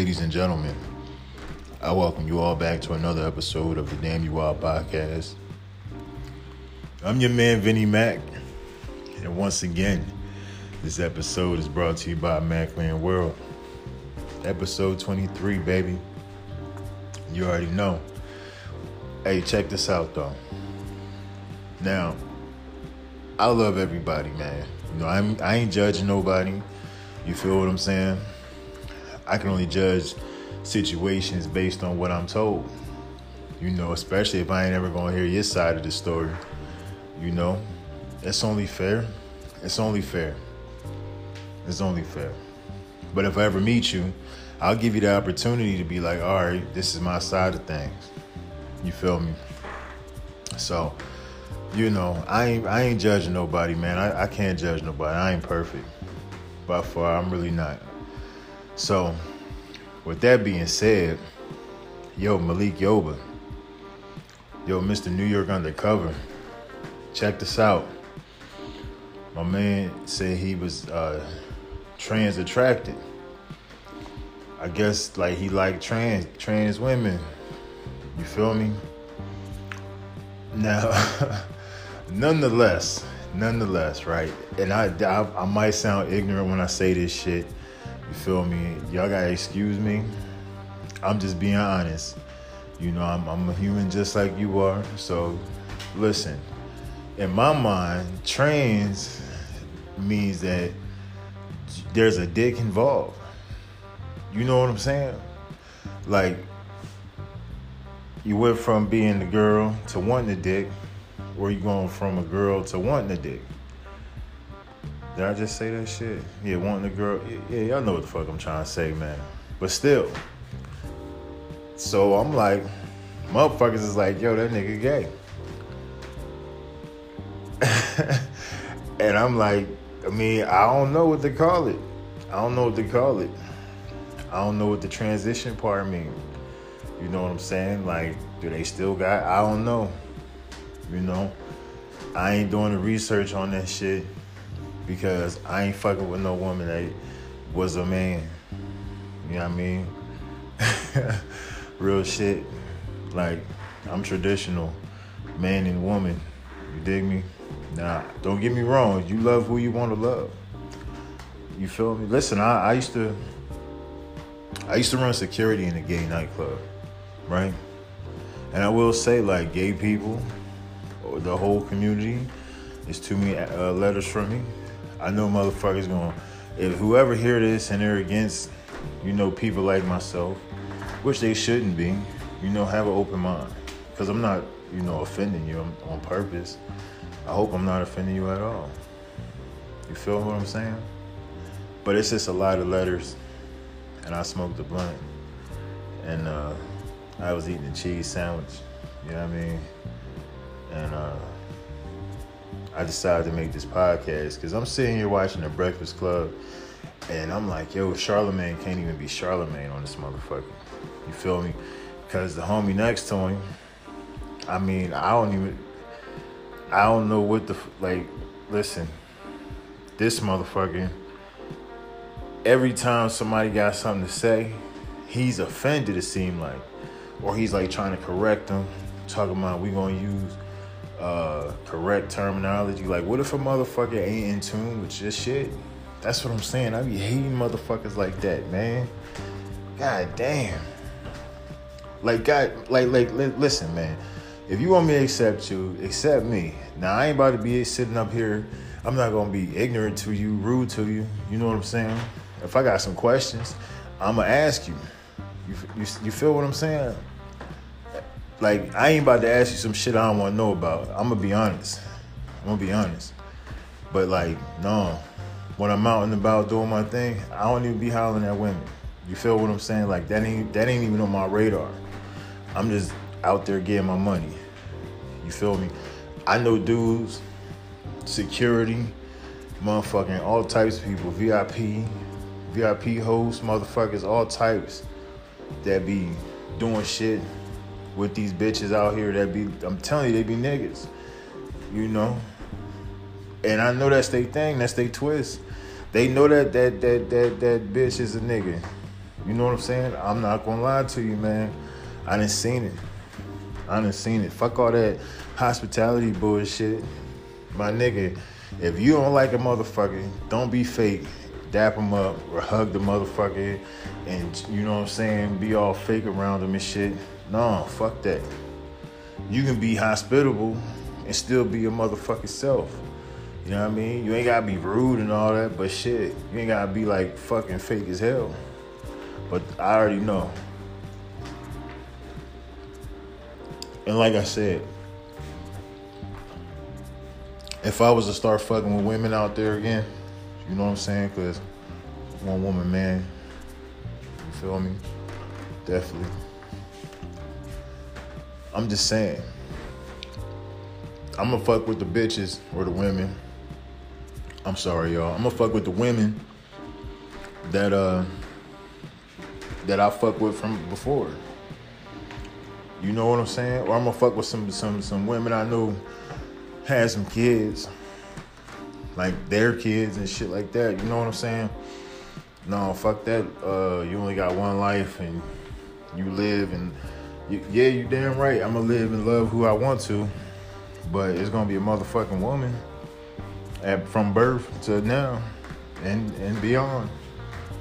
ladies and gentlemen. I welcome you all back to another episode of the Damn You Wild podcast. I'm your man, Vinnie Mac. And once again, this episode is brought to you by Macland World. Episode 23, baby. You already know. Hey, check this out, though. Now, I love everybody, man. You know, I'm, I ain't judging nobody. You feel what I'm saying? I can only judge situations based on what I'm told. You know, especially if I ain't ever gonna hear your side of the story. You know, it's only fair. It's only fair. It's only fair. But if I ever meet you, I'll give you the opportunity to be like, all right, this is my side of things. You feel me? So, you know, I ain't I ain't judging nobody, man. I, I can't judge nobody. I ain't perfect. By far, I'm really not. So, with that being said, yo, Malik Yoba, yo, Mr. New York Undercover, check this out. My man said he was uh, trans attracted. I guess like he liked trans trans women. You feel me? Now, nonetheless, nonetheless, right? And I, I, I might sound ignorant when I say this shit. You feel me? Y'all gotta excuse me. I'm just being honest. You know, I'm, I'm a human just like you are. So, listen. In my mind, trans means that there's a dick involved. You know what I'm saying? Like, you went from being the girl to wanting the dick, or you going from a girl to wanting the dick. Did I just say that shit? Yeah, wanting the girl. Yeah, y'all know what the fuck I'm trying to say, man. But still. So I'm like, motherfuckers is like, yo, that nigga gay. and I'm like, I mean, I don't know what to call it. I don't know what to call it. I don't know what the transition part means. You know what I'm saying? Like, do they still got? I don't know. You know, I ain't doing the research on that shit because I ain't fucking with no woman that was a man. You know what I mean? Real shit. Like, I'm traditional, man and woman. You dig me? Now, don't get me wrong. You love who you want to love. You feel me? Listen, I, I used to, I used to run security in a gay nightclub, right? And I will say, like, gay people, or the whole community, is too many uh, letters from me. I know motherfuckers going if whoever hear this and they're against, you know, people like myself, which they shouldn't be, you know, have an open mind. Cause I'm not, you know, offending you on purpose. I hope I'm not offending you at all. You feel what I'm saying? But it's just a lot of letters, and I smoked a blunt, and uh, I was eating a cheese sandwich. You know what I mean? And uh, I decided to make this podcast because I'm sitting here watching The Breakfast Club, and I'm like, yo, Charlamagne can't even be Charlamagne on this motherfucker. You feel me? Because the homie next to him, I mean, I don't even, I don't know what the like. Listen, this motherfucker. Every time somebody got something to say, he's offended. It seemed like, or he's like trying to correct them, talking about we gonna use uh, correct terminology. Like, what if a motherfucker ain't in tune with your shit? That's what I'm saying. I be hating motherfuckers like that, man. God damn. Like, God, like, like, li- listen, man. If you want me to accept you, accept me. Now, I ain't about to be sitting up here. I'm not gonna be ignorant to you, rude to you. You know what I'm saying? If I got some questions, I'm gonna ask you. You, you, you feel what I'm saying? Like, I ain't about to ask you some shit I don't want to know about. I'm gonna be honest. I'm gonna be honest. But like, no, when I'm out and about doing my thing, I don't even be hollering at women. You feel what I'm saying? Like that ain't that ain't even on my radar. I'm just out there getting my money. You feel me? I know dudes, security, motherfucking all types of people, VIP, VIP hosts, motherfuckers, all types that be doing shit with these bitches out here that be I'm telling you they be niggas. You know? And I know that's their thing, that's their twist. They know that that that that that bitch is a nigga. You know what I'm saying? I'm not gonna lie to you, man. I didn't seen it. I didn't seen it. Fuck all that hospitality bullshit. My nigga, if you don't like a motherfucker, don't be fake. Dap him up or hug the motherfucker and you know what I'm saying, be all fake around him and shit. No, fuck that. You can be hospitable and still be your motherfucking self. You know what I mean? You ain't gotta be rude and all that, but shit, you ain't gotta be like fucking fake as hell. But I already know. And like I said, if I was to start fucking with women out there again, you know what I'm saying? Because one woman, man, you feel me? Definitely. I'm just saying. I'm gonna fuck with the bitches or the women. I'm sorry, y'all. I'm gonna fuck with the women that uh that I fuck with from before. You know what I'm saying? Or I'm gonna fuck with some some some women I know had some kids, like their kids and shit like that. You know what I'm saying? No, fuck that. Uh, you only got one life and you live and yeah, you damn right. I'm gonna live and love who I want to, but it's gonna be a motherfucking woman at, from birth to now and and beyond.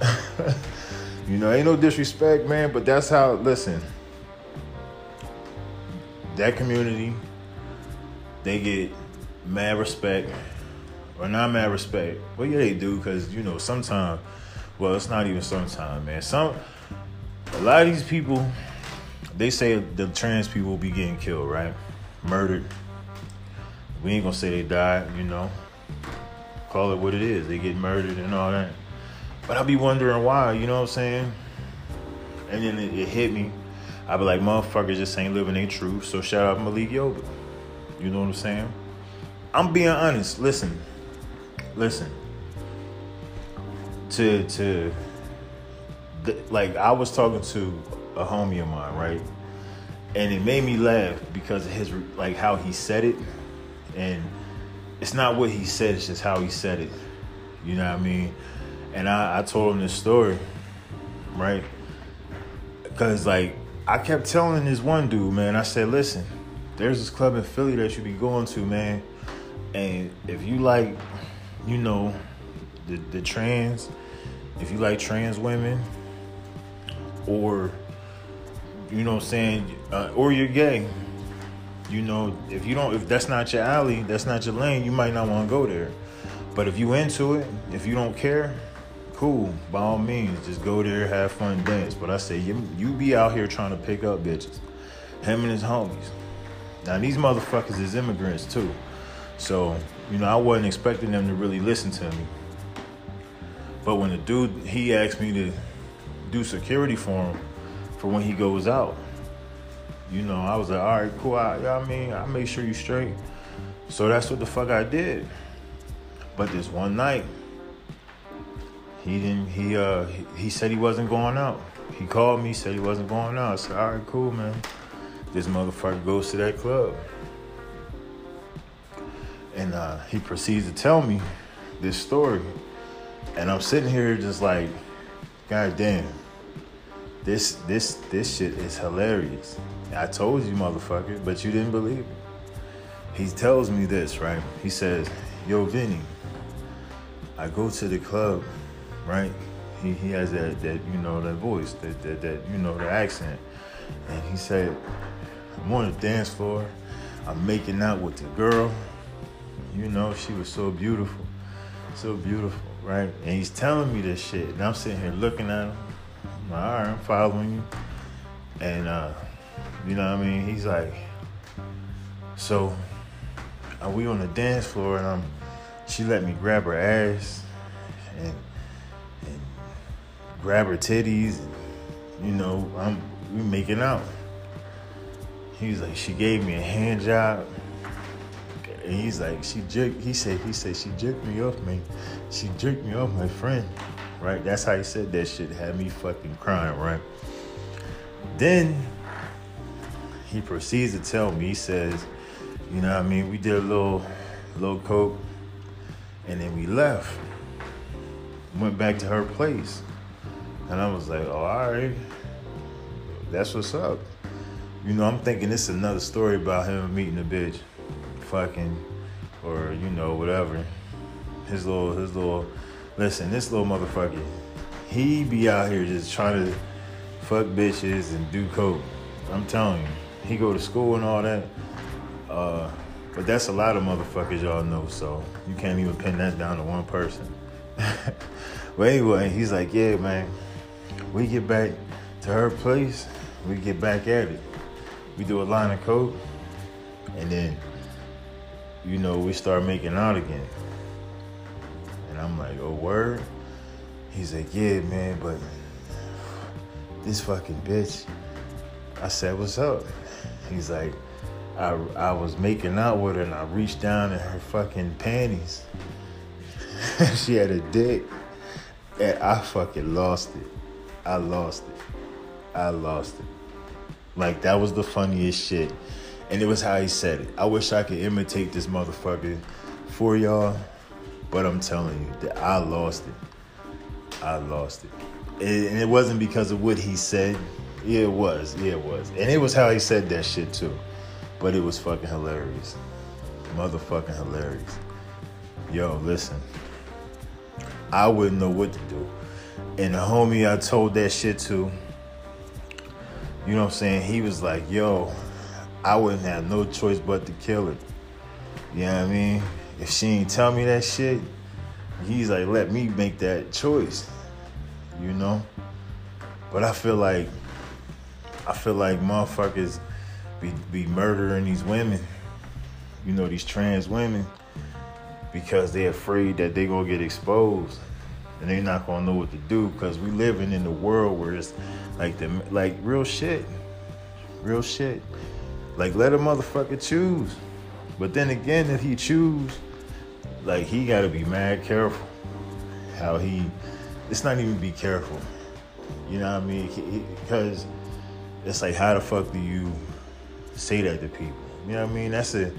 you know, ain't no disrespect, man, but that's how. Listen, that community, they get mad respect, or not mad respect. Well, yeah, they do, cause you know sometimes. Well, it's not even sometimes, man. Some a lot of these people, they say the trans people be getting killed, right? Murdered. We ain't gonna say they died, you know. Call it what it is. They get murdered and all that. But I be wondering why, you know what I'm saying? And then it, it hit me. I be like, motherfuckers just ain't living their truth. So shout out Malik Yoba. You know what I'm saying? I'm being honest. Listen, listen. To to, like I was talking to a homie of mine, right? And it made me laugh because of his like how he said it, and it's not what he said; it's just how he said it. You know what I mean? And I, I told him this story, right? Because like I kept telling this one dude, man, I said, listen, there's this club in Philly that you be going to, man. And if you like, you know, the, the trans, if you like trans women, or, you know what I'm saying, uh, or you're gay, you know, if you don't, if that's not your alley, that's not your lane, you might not want to go there. But if you into it, if you don't care, cool. By all means, just go there, have fun, dance. But I say you, you be out here trying to pick up bitches. Him and his homies. Now these motherfuckers is immigrants too. So, you know, I wasn't expecting them to really listen to me. But when the dude he asked me to do security for him for when he goes out, you know, I was like, all right, cool. I, I mean, I make sure you straight. So that's what the fuck I did. But this one night, he didn't. He uh, he, said he wasn't going out. He called me, said he wasn't going out. I said, all right, cool, man. This motherfucker goes to that club. And uh, he proceeds to tell me this story. And I'm sitting here just like, God damn. This this this shit is hilarious. I told you, motherfucker, but you didn't believe me. He tells me this, right? He says, Yo, Vinny, I go to the club, right? He, he has that, that, you know, that voice, that, that, that, you know, the accent. And he said, I'm on the dance floor. I'm making out with the girl. You know, she was so beautiful. So beautiful, right? And he's telling me this shit. And I'm sitting here looking at him. I'm all right, I'm following you. And, uh, you know what I mean? He's like, so are we on the dance floor and I'm she let me grab her ass and and grab her titties and you know, I'm we making out. He's like, she gave me a hand job. And he's like, she jerked, he said, he said, she jerked me off, man. She jerked me off, my friend. Right? That's how he said that shit. Had me fucking crying, right? Then he proceeds to tell me, he says, you know what I mean, we did a little little coke and then we left. Went back to her place. And I was like, oh, all right. That's what's up. You know, I'm thinking this is another story about him meeting a bitch, fucking, or you know, whatever. His little, his little. Listen, this little motherfucker, he be out here just trying to fuck bitches and do coke. I'm telling you, he go to school and all that. Uh, but that's a lot of motherfuckers y'all know, so you can't even pin that down to one person. but anyway, he's like, yeah, man, we get back to her place, we get back at it. We do a line of coke, and then, you know, we start making out again. I'm like, oh, word? He's like, yeah, man, but this fucking bitch. I said, what's up? He's like, I, I was making out with her and I reached down in her fucking panties. she had a dick. And I fucking lost it. I lost it. I lost it. Like that was the funniest shit. And it was how he said it. I wish I could imitate this motherfucker for y'all. But I'm telling you that I lost it. I lost it. And it wasn't because of what he said. Yeah, it was. Yeah, it was. And it was how he said that shit too. But it was fucking hilarious. Motherfucking hilarious. Yo, listen. I wouldn't know what to do. And the homie I told that shit to, you know what I'm saying? He was like, yo, I wouldn't have no choice but to kill it. You know what I mean? If she ain't tell me that shit, he's like, let me make that choice. You know? But I feel like I feel like motherfuckers be, be murdering these women, you know, these trans women, because they're afraid that they're gonna get exposed and they're not gonna know what to do because we living in the world where it's like the like real shit. Real shit. Like let a motherfucker choose. But then again, if he choose, like he gotta be mad careful. How he it's not even be careful. You know what I mean? Because it's like how the fuck do you say that to people. You know what I mean? That's a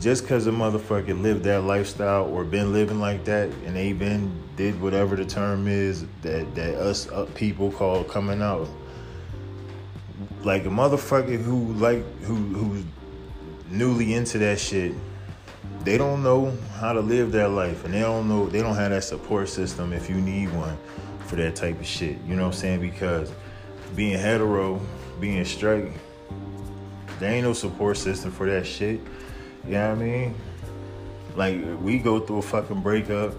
just because a motherfucker lived that lifestyle or been living like that and they been did whatever the term is that that us uh, people call coming out. Like a motherfucker who like who who's newly into that shit, they don't know how to live their life and they don't know they don't have that support system if you need one for that type of shit. You know what I'm saying? Because being hetero, being straight, there ain't no support system for that shit. You know what I mean? Like we go through a fucking breakup.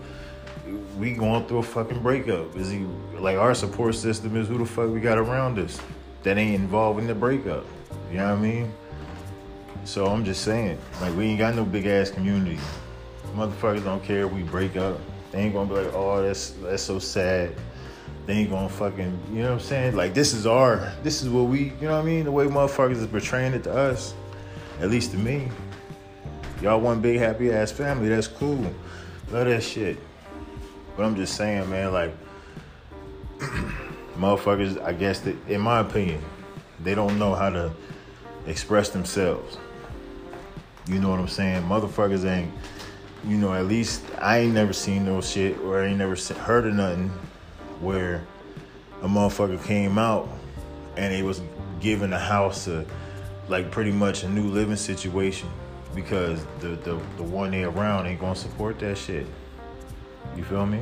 We going through a fucking breakup. Is he like our support system is who the fuck we got around us that ain't involved in the breakup. You know what I mean? So I'm just saying, like we ain't got no big ass community. Motherfuckers don't care if we break up. They ain't gonna be like, oh, that's that's so sad they ain't gonna fucking, you know what I'm saying? Like this is our, this is what we, you know what I mean? The way motherfuckers is portraying it to us, at least to me. Y'all one big happy ass family, that's cool. Love that shit. But I'm just saying, man, like motherfuckers, I guess that, in my opinion, they don't know how to express themselves. You know what I'm saying? Motherfuckers ain't, you know, at least I ain't never seen no shit or I ain't never heard of nothing where a motherfucker came out and it was giving a house a like pretty much a new living situation because the the, the one they around ain't gonna support that shit. You feel me?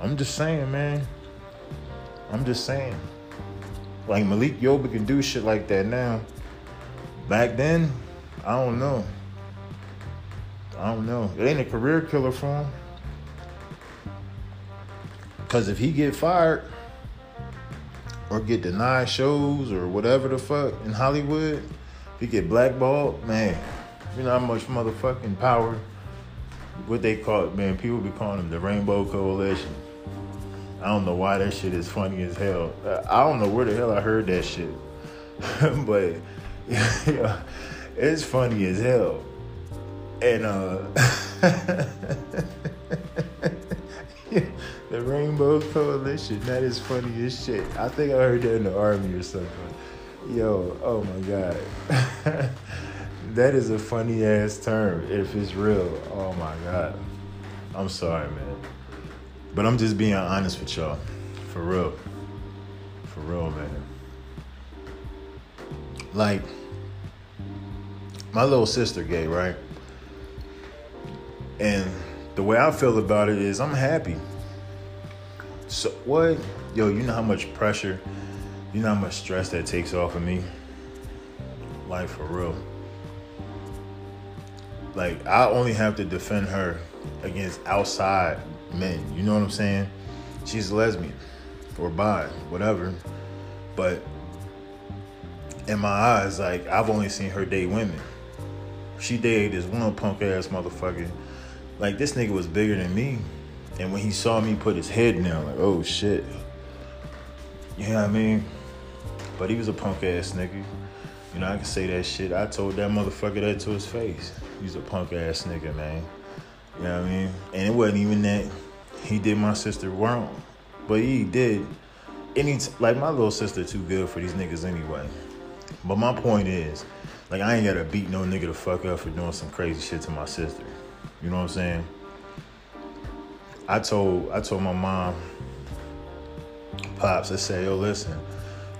I'm just saying, man. I'm just saying. Like Malik Yoba can do shit like that now. Back then, I don't know. I don't know. It ain't a career killer for him. Cause if he get fired or get denied shows or whatever the fuck in Hollywood, if he get blackballed, man, you know how much motherfucking power what they call it, man. People be calling him the Rainbow Coalition. I don't know why that shit is funny as hell. I don't know where the hell I heard that shit, but it's funny as hell. And uh, the Rainbow Coalition. That is funny as shit. I think I heard that in the army or something. Yo, oh my god. that is a funny ass term if it's real. Oh my god. I'm sorry, man. But I'm just being honest with y'all. For real. For real, man. Like, my little sister gay, right? And the way I feel about it is I'm happy. So what? Yo, you know how much pressure, you know how much stress that takes off of me? Like for real. Like I only have to defend her against outside men. You know what I'm saying? She's a lesbian or bi, whatever. But in my eyes, like I've only seen her date women. She dated this one punk ass motherfucker. Like this nigga was bigger than me. And when he saw me put his head down, like, oh shit. You know what I mean? But he was a punk ass nigga. You know, I can say that shit. I told that motherfucker that to his face. He's a punk ass nigga, man. You know what I mean? And it wasn't even that he did my sister wrong. But he did. Any like my little sister too good for these niggas anyway. But my point is, like I ain't gotta beat no nigga to fuck up for doing some crazy shit to my sister. You know what I'm saying? I told I told my mom, pops, I said, yo, listen,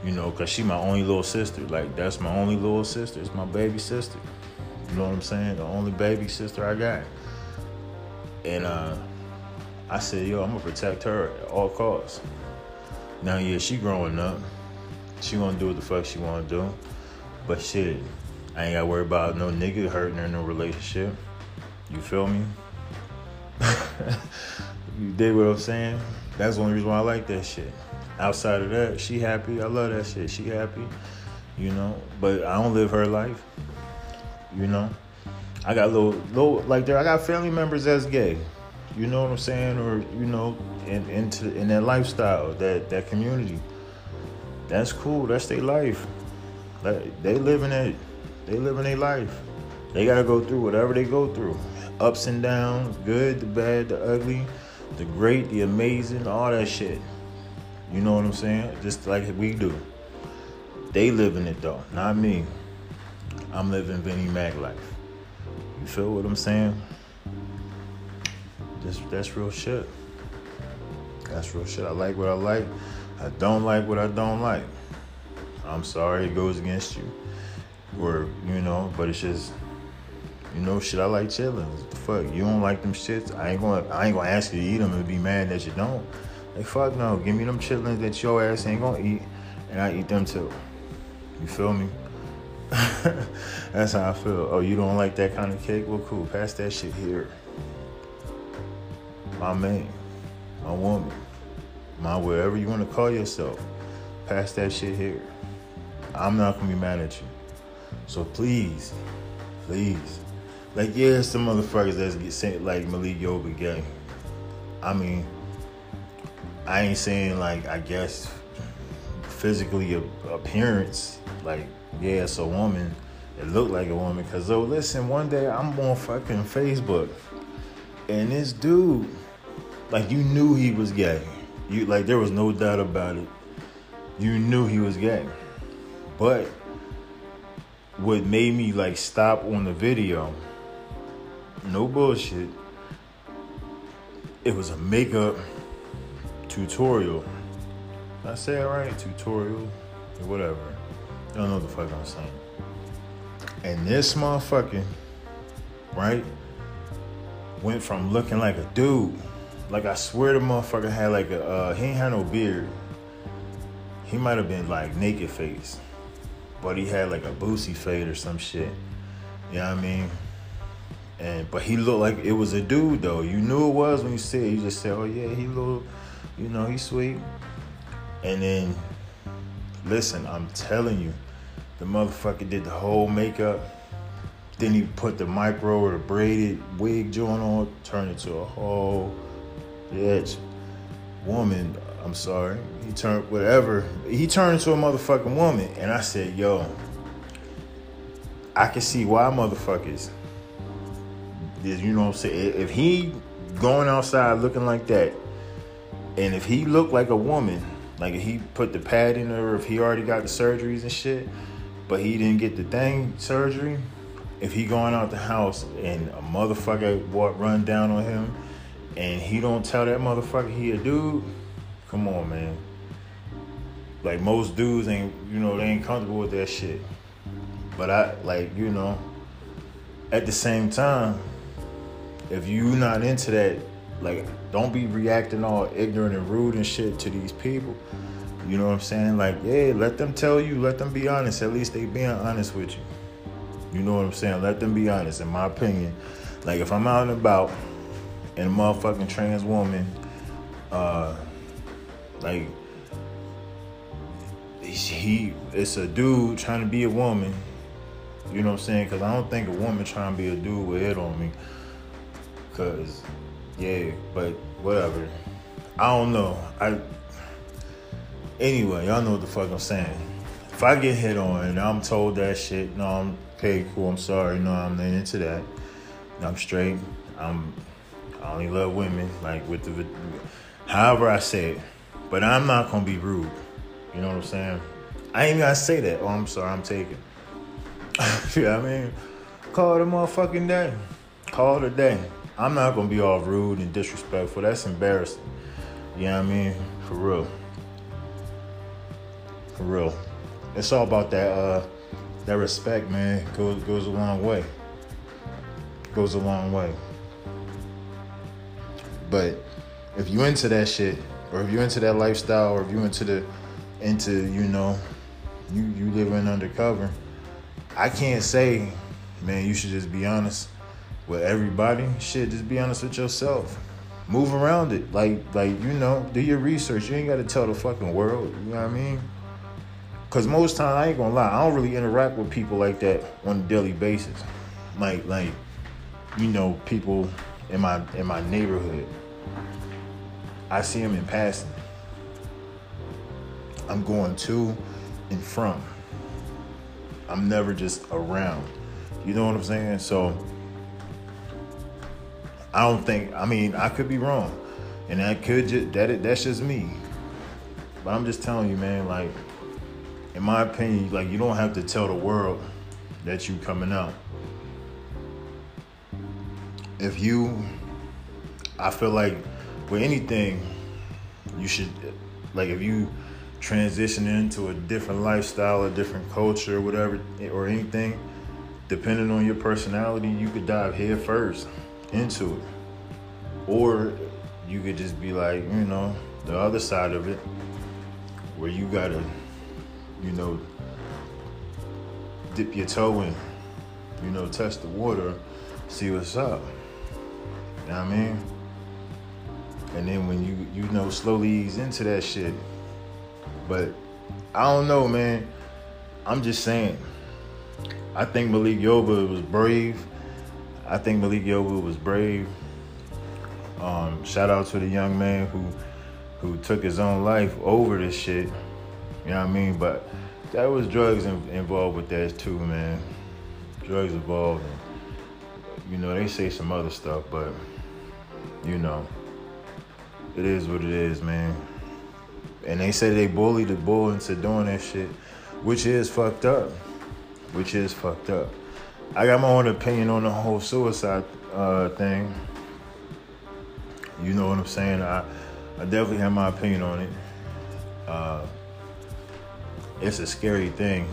you know, cause she my only little sister. Like that's my only little sister. It's my baby sister. You know what I'm saying? The only baby sister I got. And uh, I said, yo, I'm gonna protect her at all costs. Now, yeah, she growing up. She gonna do what the fuck she wanna do. But shit, I ain't gotta worry about no nigga hurting her in no relationship. You feel me? you dig what I'm saying? That's the only reason why I like that shit. Outside of that, she happy. I love that shit. She happy. You know? But I don't live her life. You know? I got little little like there I got family members that's gay. You know what I'm saying? Or, you know, in into in that lifestyle, that that community. That's cool. That's their life. They living it. They living their life. They gotta go through whatever they go through. Ups and downs, good, the bad, the ugly, the great, the amazing, all that shit. You know what I'm saying? Just like we do. They living it though, not me. I'm living Vinnie Mac life. You feel what I'm saying? That's that's real shit. That's real shit. I like what I like. I don't like what I don't like. I'm sorry it goes against you. Or, you know, but it's just you know, shit, I like chillin'. What the fuck? You don't like them shits? I ain't gonna I ain't gonna ask you to eat them and be mad that you don't. Like fuck no, give me them chillins that your ass ain't gonna eat, and I eat them too. You feel me? That's how I feel. Oh, you don't like that kind of cake? Well, cool. Pass that shit here. My man, my woman, my whatever you want to call yourself. Pass that shit here. I'm not gonna be mad at you. So please, please, like yeah, some motherfuckers that get sent like Malik Yoba gay. I mean, I ain't saying like I guess physically appearance like yeah, it's a woman. It looked like a woman. Cause though, listen, one day I'm on fucking Facebook, and this dude, like you knew he was gay. You like there was no doubt about it. You knew he was gay, but what made me like stop on the video? No bullshit. It was a makeup tutorial. I say it right? Tutorial or whatever. I don't know the fuck I'm saying. And this motherfucker, right, went from looking like a dude. Like I swear the motherfucker had like a uh, he ain't had no beard. He might have been like naked face. But he had like a boosie fade or some shit. You know what I mean? And but he looked like it was a dude though. You knew it was when you said it. You just said, Oh yeah, he little you know, he's sweet. And then listen, I'm telling you, the motherfucker did the whole makeup. Then he put the micro or the braided wig joint on, turned into a whole bitch. Woman, I'm sorry. He turned whatever. He turned into a motherfucking woman. And I said, yo, I can see why motherfuckers. You know what I'm saying? If he going outside looking like that, and if he looked like a woman, like if he put the pad in her, if he already got the surgeries and shit, but he didn't get the thing surgery, if he going out the house and a motherfucker what run down on him and he don't tell that motherfucker he a dude, come on, man. Like most dudes ain't, you know, they ain't comfortable with that shit. But I like, you know, at the same time, if you not into that, like, don't be reacting all ignorant and rude and shit to these people. You know what I'm saying? Like, yeah, let them tell you, let them be honest. At least they being honest with you. You know what I'm saying? Let them be honest, in my opinion. Like, if I'm out and about and a motherfucking trans woman, uh, like, he, it's a dude trying to be a woman. You know what I'm saying? Because I don't think a woman trying to be a dude will hit on me. Because, yeah, but whatever. I don't know. I Anyway, y'all know what the fuck I'm saying. If I get hit on and I'm told that shit, no, I'm okay, cool, I'm sorry, no, I'm not into that. I'm straight. I'm I only love women, like with the however I say it. But I'm not gonna be rude. You know what I'm saying? I ain't gonna say that. Oh, I'm sorry, I'm taking. you know what I mean? Call a motherfucking day. Call a day. I'm not gonna be all rude and disrespectful. That's embarrassing. You know what I mean? For real. For real. It's all about that uh that respect, man. Goes goes a long way. Goes a long way. But if you into that shit, or if you're into that lifestyle, or if you into the into, you know, you you living undercover, I can't say, man, you should just be honest with everybody. Shit, just be honest with yourself. Move around it. Like like, you know, do your research. You ain't gotta tell the fucking world. You know what I mean? Cause most times I ain't gonna lie, I don't really interact with people like that on a daily basis. Like like, you know, people in my in my neighborhood. I see them in passing. I'm going to and from. I'm never just around. You know what I'm saying? So I don't think. I mean, I could be wrong, and that could just that that's just me. But I'm just telling you, man. Like in my opinion, like you don't have to tell the world that you coming out. If you, I feel like with anything, you should, like if you transition into a different lifestyle, a different culture, whatever, or anything, depending on your personality, you could dive head first into it. Or you could just be like, you know, the other side of it, where you gotta you know, dip your toe in, you know, test the water, see what's up. You know what I mean? And then when you, you know, slowly ease into that shit. But I don't know, man. I'm just saying. I think Malik Yoba was brave. I think Malik Yoba was brave. Um, shout out to the young man who who took his own life over this shit. You know what I mean? But there was drugs in, involved with that too, man. Drugs involved. And, you know, they say some other stuff, but you know, it is what it is, man. And they say they bullied the bull into doing that shit, which is fucked up. Which is fucked up. I got my own opinion on the whole suicide uh, thing. You know what I'm saying? I, I definitely have my opinion on it. Uh, it's a scary thing,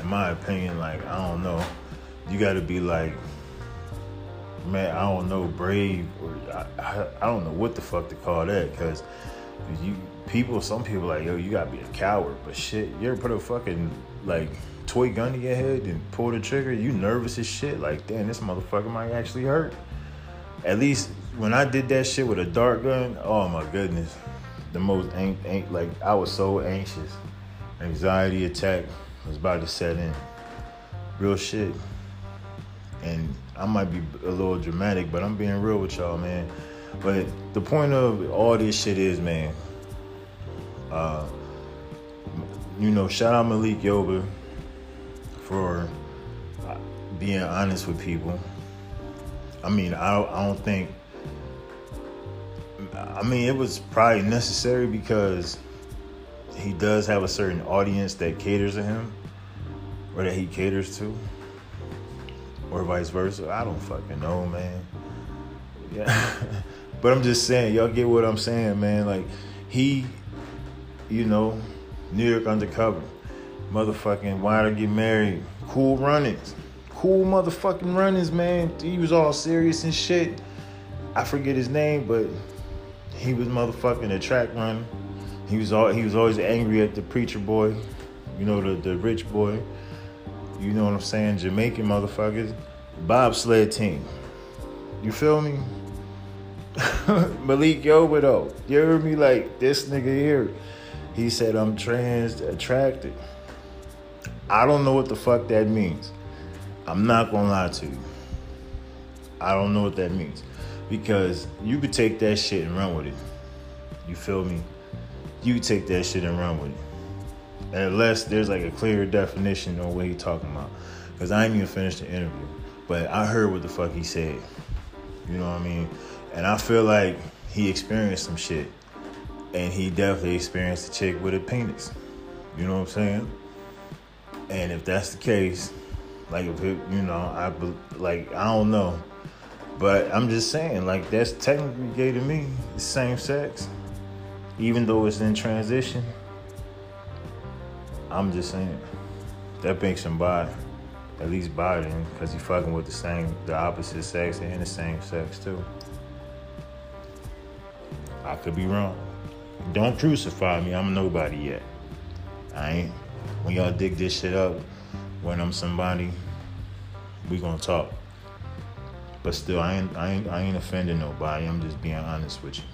in my opinion. Like I don't know, you got to be like, man, I don't know, brave or I, I, I don't know what the fuck to call that because you people, some people like yo, you gotta be a coward. But shit, you ever put a fucking like toy gun to your head and pull the trigger? You nervous as shit. Like damn, this motherfucker might actually hurt. At least when I did that shit with a dart gun, oh my goodness, the most ain't like I was so anxious anxiety attack was about to set in. Real shit. And I might be a little dramatic, but I'm being real with y'all, man. But the point of all this shit is, man, uh, you know, shout out Malik Yoba for being honest with people. I mean, I, I don't think, I mean, it was probably necessary because he does have a certain audience that caters to him or that he caters to or vice versa. I don't fucking know, man. Yeah. But I'm just saying, y'all get what I'm saying, man. Like he, you know, New York undercover, motherfucking why to get married, cool runnings, cool motherfucking runnings, man. He was all serious and shit. I forget his name, but he was motherfucking a track runner. He was all he was always angry at the preacher boy, you know, the, the rich boy. You know what I'm saying? Jamaican motherfuckers. Bobsled team. You feel me? Malik Yoba though. You heard me like this nigga here. He said I'm trans attracted. I don't know what the fuck that means. I'm not gonna lie to you. I don't know what that means. Because you could take that shit and run with it. You feel me? You take that shit and run with it. Unless there's like a clear definition on what he talking about. Cause I ain't even finished the interview. But I heard what the fuck he said. You know what I mean? And I feel like he experienced some shit. And he definitely experienced a chick with a penis. You know what I'm saying? And if that's the case, like if it, you know, I like I don't know, but I'm just saying, like that's technically gay to me. Same sex, even though it's in transition. I'm just saying that makes him bi, at least bi then, because he fucking with the same, the opposite sex and the same sex too. I could be wrong. Don't crucify me. I'm nobody yet. I ain't. When y'all dig this shit up, when I'm somebody, we gonna talk. But still, I ain't, I ain't, I ain't offending nobody. I'm just being honest with you.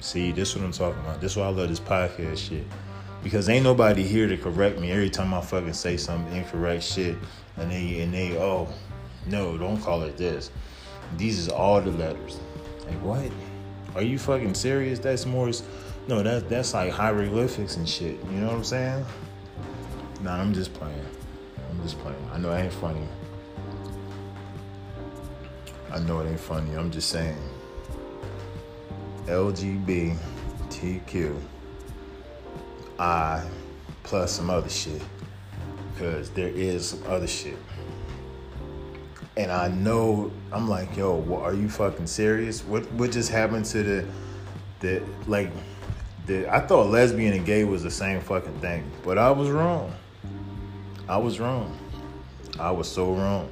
See, this is what I'm talking about. This is why I love this podcast shit. Because ain't nobody here to correct me every time I fucking say some incorrect shit. And they, and they, oh, no, don't call it this. These is all the letters. Like, what? Are you fucking serious? That's more, no, that, that's like hieroglyphics and shit. You know what I'm saying? Nah, I'm just playing. I'm just playing. I know it ain't funny. I know it ain't funny. I'm just saying. LGBTQ. I plus some other shit. Because there is some other shit. And I know I'm like, yo, are you fucking serious? What what just happened to the the like the I thought lesbian and gay was the same fucking thing. But I was wrong. I was wrong. I was so wrong.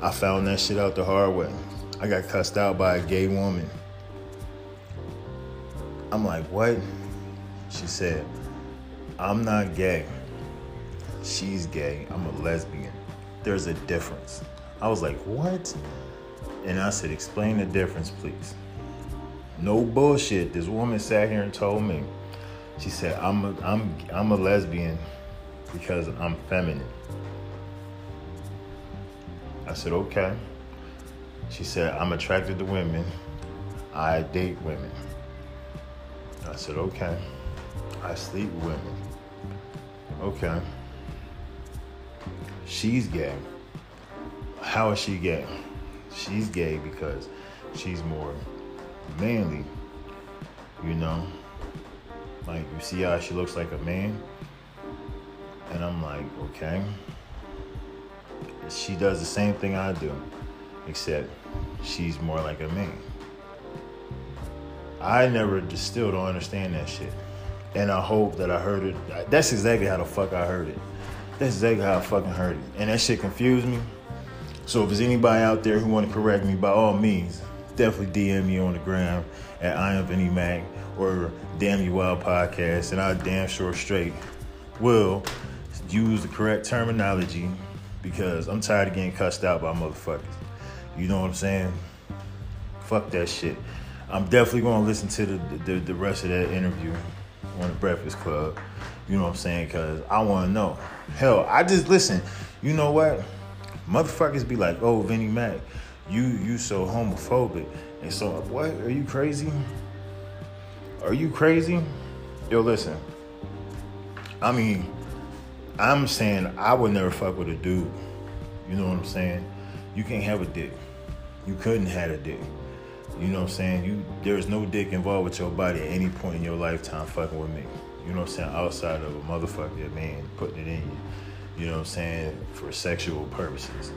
I found that shit out the hard way. I got cussed out by a gay woman. I'm like, what? She said, I'm not gay. She's gay. I'm a lesbian. There's a difference. I was like, what? And I said, explain the difference, please. No bullshit. This woman sat here and told me. She said, I'm a, I'm, I'm a lesbian because I'm feminine. I said, okay. She said, I'm attracted to women. I date women. I said, okay. I sleep with women. Okay. She's gay. How is she gay? She's gay because she's more manly. You know? Like, you see how she looks like a man? And I'm like, okay. She does the same thing I do, except she's more like a man. I never, just still don't understand that shit. And I hope that I heard it. That's exactly how the fuck I heard it. That's exactly how I fucking heard it. And that shit confused me. So if there's anybody out there who want to correct me, by all means, definitely DM me on the gram at I am Vinny Mac or Damn You Wild Podcast, and I damn sure straight will use the correct terminology because I'm tired of getting cussed out by motherfuckers. You know what I'm saying? Fuck that shit. I'm definitely gonna listen to the the, the rest of that interview on the Breakfast Club. You know what I'm saying? Because I want to know. Hell, I just listen. You know what? Motherfuckers be like, "Oh, Vinnie Mac, you you so homophobic." And so, what? Are you crazy? Are you crazy? Yo, listen. I mean, I'm saying I would never fuck with a dude. You know what I'm saying? You can't have a dick. You couldn't have a dick. You know what I'm saying? You there's no dick involved with your body at any point in your lifetime fucking with me. You know what I'm saying? Outside of a motherfucker man putting it in you. You know what I'm saying? For sexual purposes.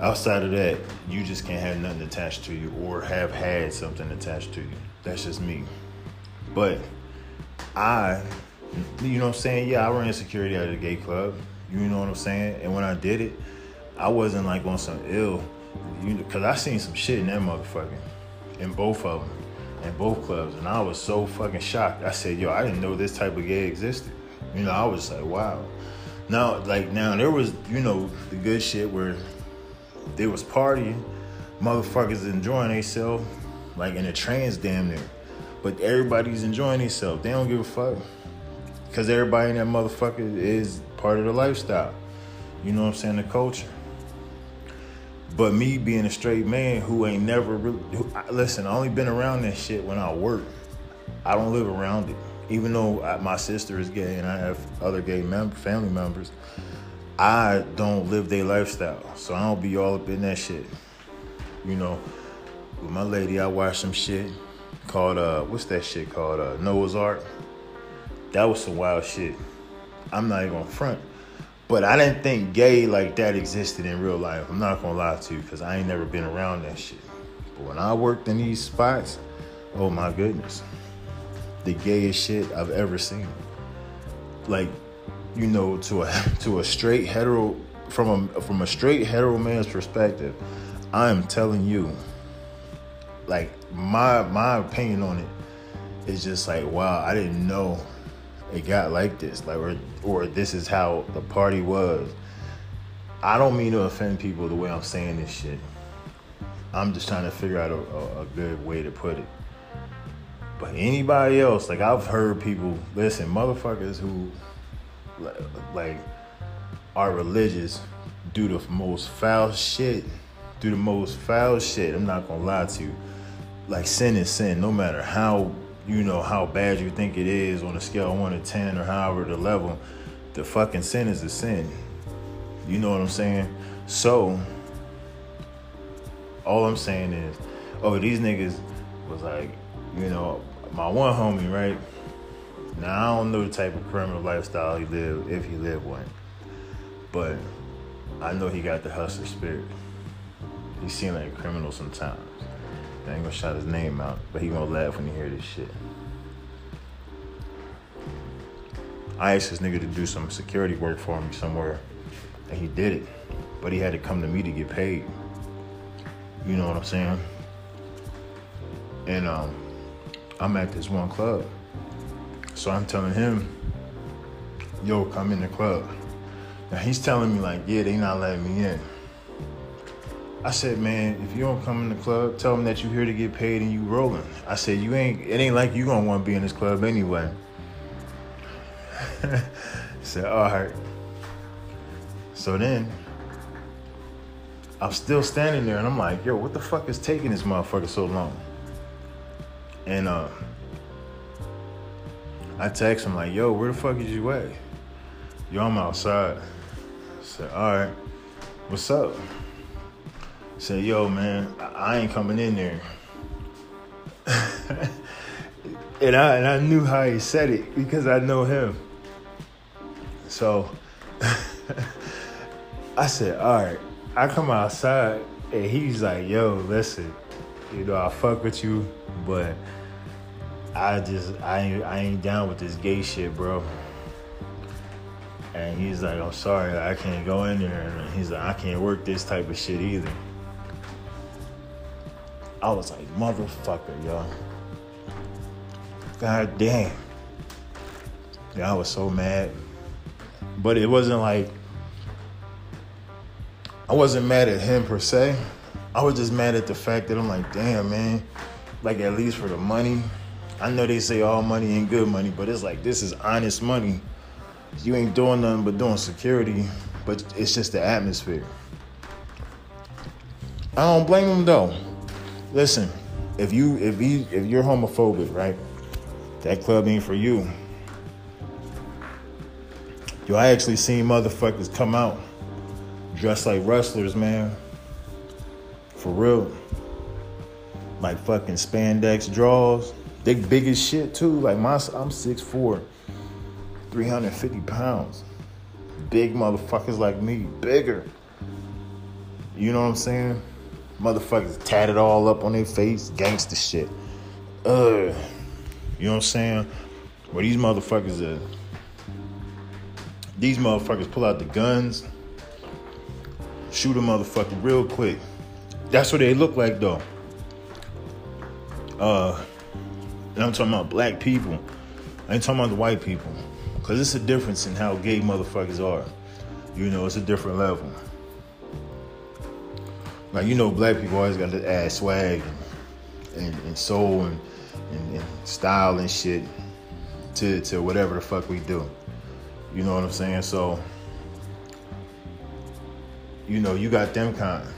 Outside of that, you just can't have nothing attached to you or have had something attached to you. That's just me. But I, you know what I'm saying? Yeah, I ran security at a gay club. You know what I'm saying? And when I did it, I wasn't like on some ill, you cause I seen some shit in that motherfucker, in both of them, in both clubs, and I was so fucking shocked. I said, yo, I didn't know this type of gay existed. You know, I was like, wow. Now, like now, there was, you know, the good shit where they was partying, motherfuckers enjoying themselves, like in the trains damn near. But everybody's enjoying themselves. They don't give a fuck. Cause everybody in that motherfucker is part of the lifestyle. You know what I'm saying? The culture. But me being a straight man who ain't never really who, listen, I only been around that shit when I work. I don't live around it. Even though I, my sister is gay and I have other gay mem- family members, I don't live their lifestyle. So I don't be all up in that shit. You know, with my lady, I watch some shit called uh what's that shit called? Uh Noah's Arc. That was some wild shit. I'm not even gonna front. But I didn't think gay like that existed in real life. I'm not gonna lie to you, because I ain't never been around that shit. But when I worked in these spots, oh my goodness. The gayest shit I've ever seen. Like, you know, to a to a straight hetero from a from a straight hetero man's perspective, I am telling you, like my my opinion on it is just like, wow, I didn't know it got like this, like or or this is how the party was. I don't mean to offend people the way I'm saying this shit. I'm just trying to figure out a, a, a good way to put it. But anybody else, like I've heard people listen, motherfuckers who like are religious do the most foul shit, do the most foul shit. I'm not gonna lie to you. Like sin is sin, no matter how you know how bad you think it is on a scale of one to ten or however the level, the fucking sin is a sin. You know what I'm saying? So all I'm saying is, oh, these niggas was like, you know, my one homie, right? Now I don't know the type of criminal lifestyle he lived, if he lived one, but I know he got the hustler spirit. He seemed like a criminal sometimes. I ain't gonna shout his name out, but he gonna laugh when he hear this shit. I asked this nigga to do some security work for me somewhere, and he did it. But he had to come to me to get paid. You know what I'm saying? And um, I'm at this one club. So I'm telling him, yo, come in the club. Now he's telling me like, yeah, they not letting me in. I said, man, if you don't come in the club, tell them that you're here to get paid and you rolling. I said, you ain't. It ain't like you gonna want to be in this club anyway. I said, all right. So then, I'm still standing there and I'm like, yo, what the fuck is taking this motherfucker so long? And uh, I text him like, yo, where the fuck is you at? Yo, I'm outside. I said, all right, what's up? Say, yo, man, I ain't coming in there. and I and I knew how he said it because I know him. So I said, all right. I come outside and he's like, yo, listen, you know, I fuck with you, but I just I ain't I ain't down with this gay shit, bro. And he's like, I'm sorry, I can't go in there. And he's like, I can't work this type of shit either. I was like, motherfucker, yo. God damn. Yeah, I was so mad. But it wasn't like I wasn't mad at him per se. I was just mad at the fact that I'm like, damn, man. Like at least for the money. I know they say all money ain't good money, but it's like this is honest money. You ain't doing nothing but doing security, but it's just the atmosphere. I don't blame him though. Listen, if you if you if you're homophobic, right? That club ain't for you. Yo, I actually seen motherfuckers come out dressed like wrestlers, man. For real. Like fucking spandex draws. They big as shit too. Like my I'm 6'4, 350 pounds. Big motherfuckers like me, bigger. You know what I'm saying? Motherfuckers tatted all up on their face, gangster shit. Ugh. you know what I'm saying? Where these motherfuckers are, these motherfuckers pull out the guns, shoot a motherfucker real quick. That's what they look like though. Uh, and I'm talking about black people. I ain't talking about the white people. Cause it's a difference in how gay motherfuckers are. You know, it's a different level. Like you know, black people always got to add swag and, and, soul and, and, and style and shit to to whatever the fuck we do. You know what I'm saying? So, you know, you got them kind.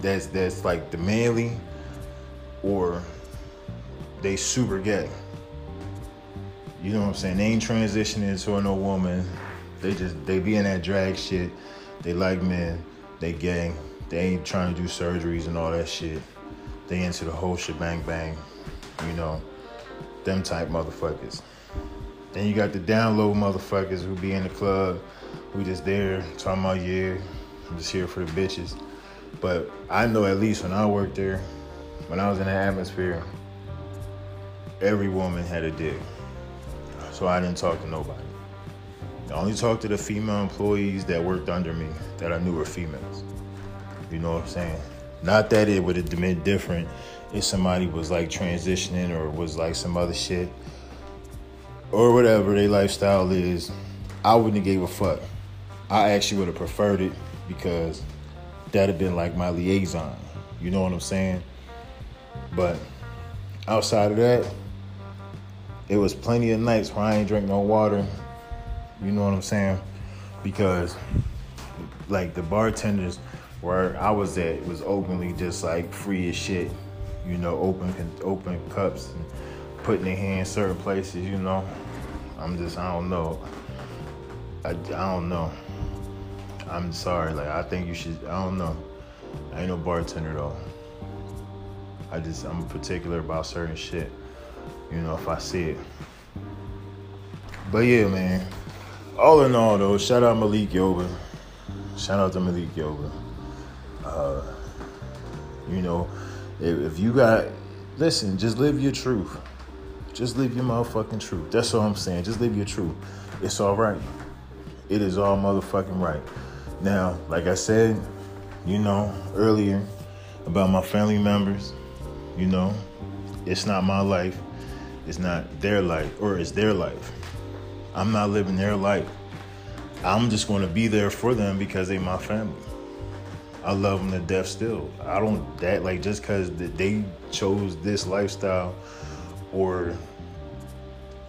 That's that's like the manly, or they super gay. You know what I'm saying? They ain't transitioning into no woman. They just they be in that drag shit. They like men. They gay. They ain't trying to do surgeries and all that shit. They into the whole shebang bang. You know, them type motherfuckers. Then you got the down low motherfuckers who be in the club, who just there talking about yeah, I'm just here for the bitches. But I know at least when I worked there, when I was in the atmosphere, every woman had a dick. So I didn't talk to nobody. I only talked to the female employees that worked under me that I knew were females. You know what I'm saying? Not that it would have been different if somebody was like transitioning or was like some other shit or whatever their lifestyle is. I wouldn't have gave a fuck. I actually would have preferred it because that'd have been like my liaison. You know what I'm saying? But outside of that, it was plenty of nights where I ain't drink no water. You know what I'm saying? Because like the bartenders where I was at was openly just like free as shit. You know, open open cups and putting their hands certain places. You know, I'm just I don't know. I, I don't know. I'm sorry. Like I think you should. I don't know. I ain't no bartender though. I just I'm particular about certain shit. You know, if I see it. But yeah, man. All in all, though, shout out Malik Yoba. Shout out to Malik Yoba. Uh, you know, if, if you got, listen, just live your truth. Just live your motherfucking truth. That's all I'm saying. Just live your truth. It's all right. It is all motherfucking right. Now, like I said, you know, earlier about my family members, you know, it's not my life. It's not their life, or it's their life. I'm not living their life. I'm just going to be there for them because they my family. I love them to death still. I don't that like just because they chose this lifestyle or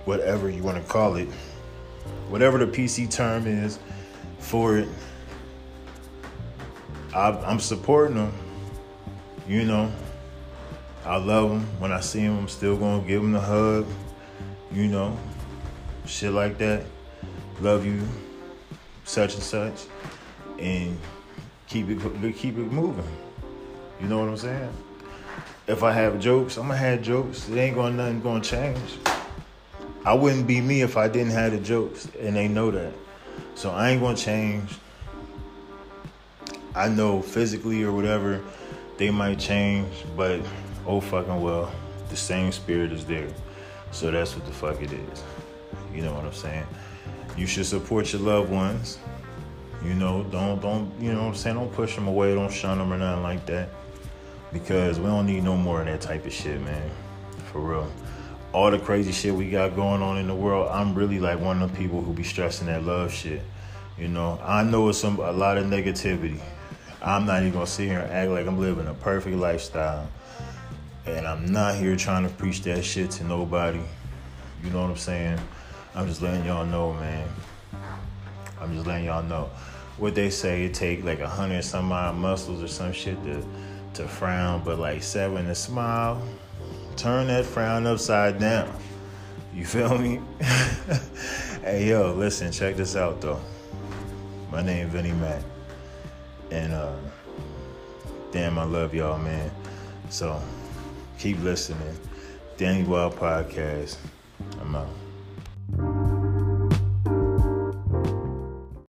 whatever you want to call it, whatever the PC term is for it. I, I'm supporting them. You know, I love them. When I see them, I'm still gonna give them a hug. You know, shit like that. Love you, such and such, and keep it keep it moving. You know what I'm saying? If I have jokes, I'm gonna have jokes. It ain't gonna nothing gonna change. I wouldn't be me if I didn't have the jokes, and they know that. So I ain't gonna change. I know physically or whatever, they might change, but oh fucking well, the same spirit is there. So that's what the fuck it is. You know what I'm saying? You should support your loved ones. You know, don't don't you know what I'm saying? Don't push them away, don't shun them or nothing like that. Because we don't need no more of that type of shit, man. For real. All the crazy shit we got going on in the world, I'm really like one of the people who be stressing that love shit. You know, I know it's some a lot of negativity. I'm not even gonna sit here and act like I'm living a perfect lifestyle. And I'm not here trying to preach that shit to nobody. You know what I'm saying? I'm just letting y'all know, man. I'm just letting y'all know. What they say it take like a hundred some odd muscles or some shit to to frown, but like seven to smile. Turn that frown upside down. You feel me? hey yo, listen, check this out though. My name Vinnie Mac. And uh damn I love y'all man. So keep listening. Danny Wild Podcast. I'm out.